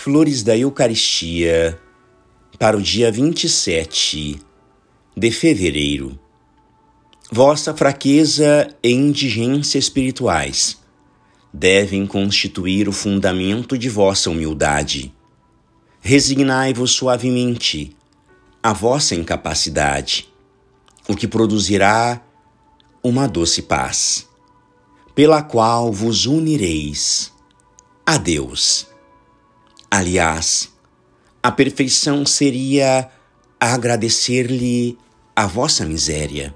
Flores da Eucaristia para o dia 27 de fevereiro. Vossa fraqueza e indigência espirituais devem constituir o fundamento de vossa humildade. Resignai-vos suavemente à vossa incapacidade, o que produzirá uma doce paz, pela qual vos unireis a Deus. Aliás, a perfeição seria agradecer-lhe a vossa miséria,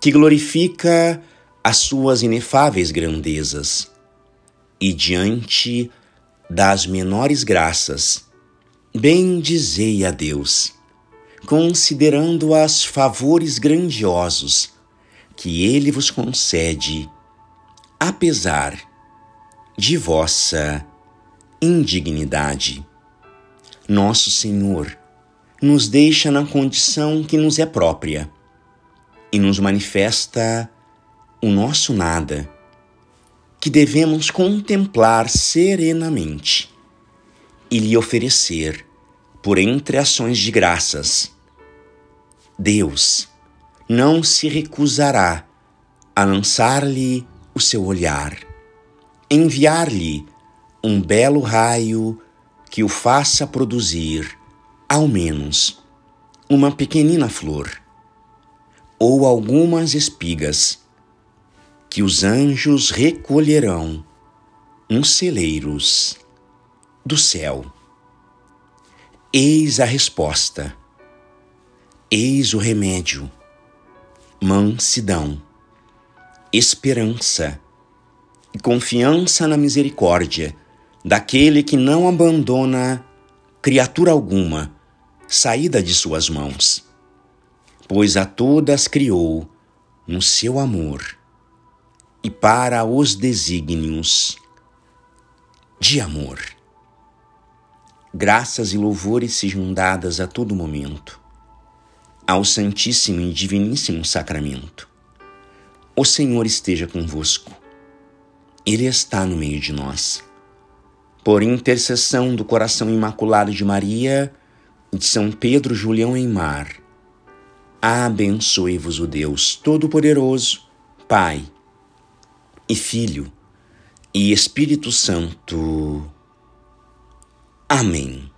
que glorifica as suas inefáveis grandezas, e diante das menores graças, bendizei a Deus, considerando-as favores grandiosos que Ele vos concede, apesar de vossa indignidade. Nosso Senhor nos deixa na condição que nos é própria e nos manifesta o nosso nada, que devemos contemplar serenamente e lhe oferecer por entre ações de graças. Deus não se recusará a lançar-lhe o seu olhar, enviar-lhe um belo raio que o faça produzir, ao menos, uma pequenina flor ou algumas espigas que os anjos recolherão nos celeiros do céu. Eis a resposta, eis o remédio, mansidão, esperança. E confiança na misericórdia daquele que não abandona criatura alguma saída de suas mãos, pois a todas criou no seu amor e para os desígnios de amor. Graças e louvores sejam dadas a todo momento ao Santíssimo e Diviníssimo Sacramento. O Senhor esteja convosco. Ele está no meio de nós por intercessão do coração imaculado de Maria e de São Pedro Julião Eimar, abençoe-vos o Deus Todo-Poderoso, Pai e Filho e Espírito Santo. Amém.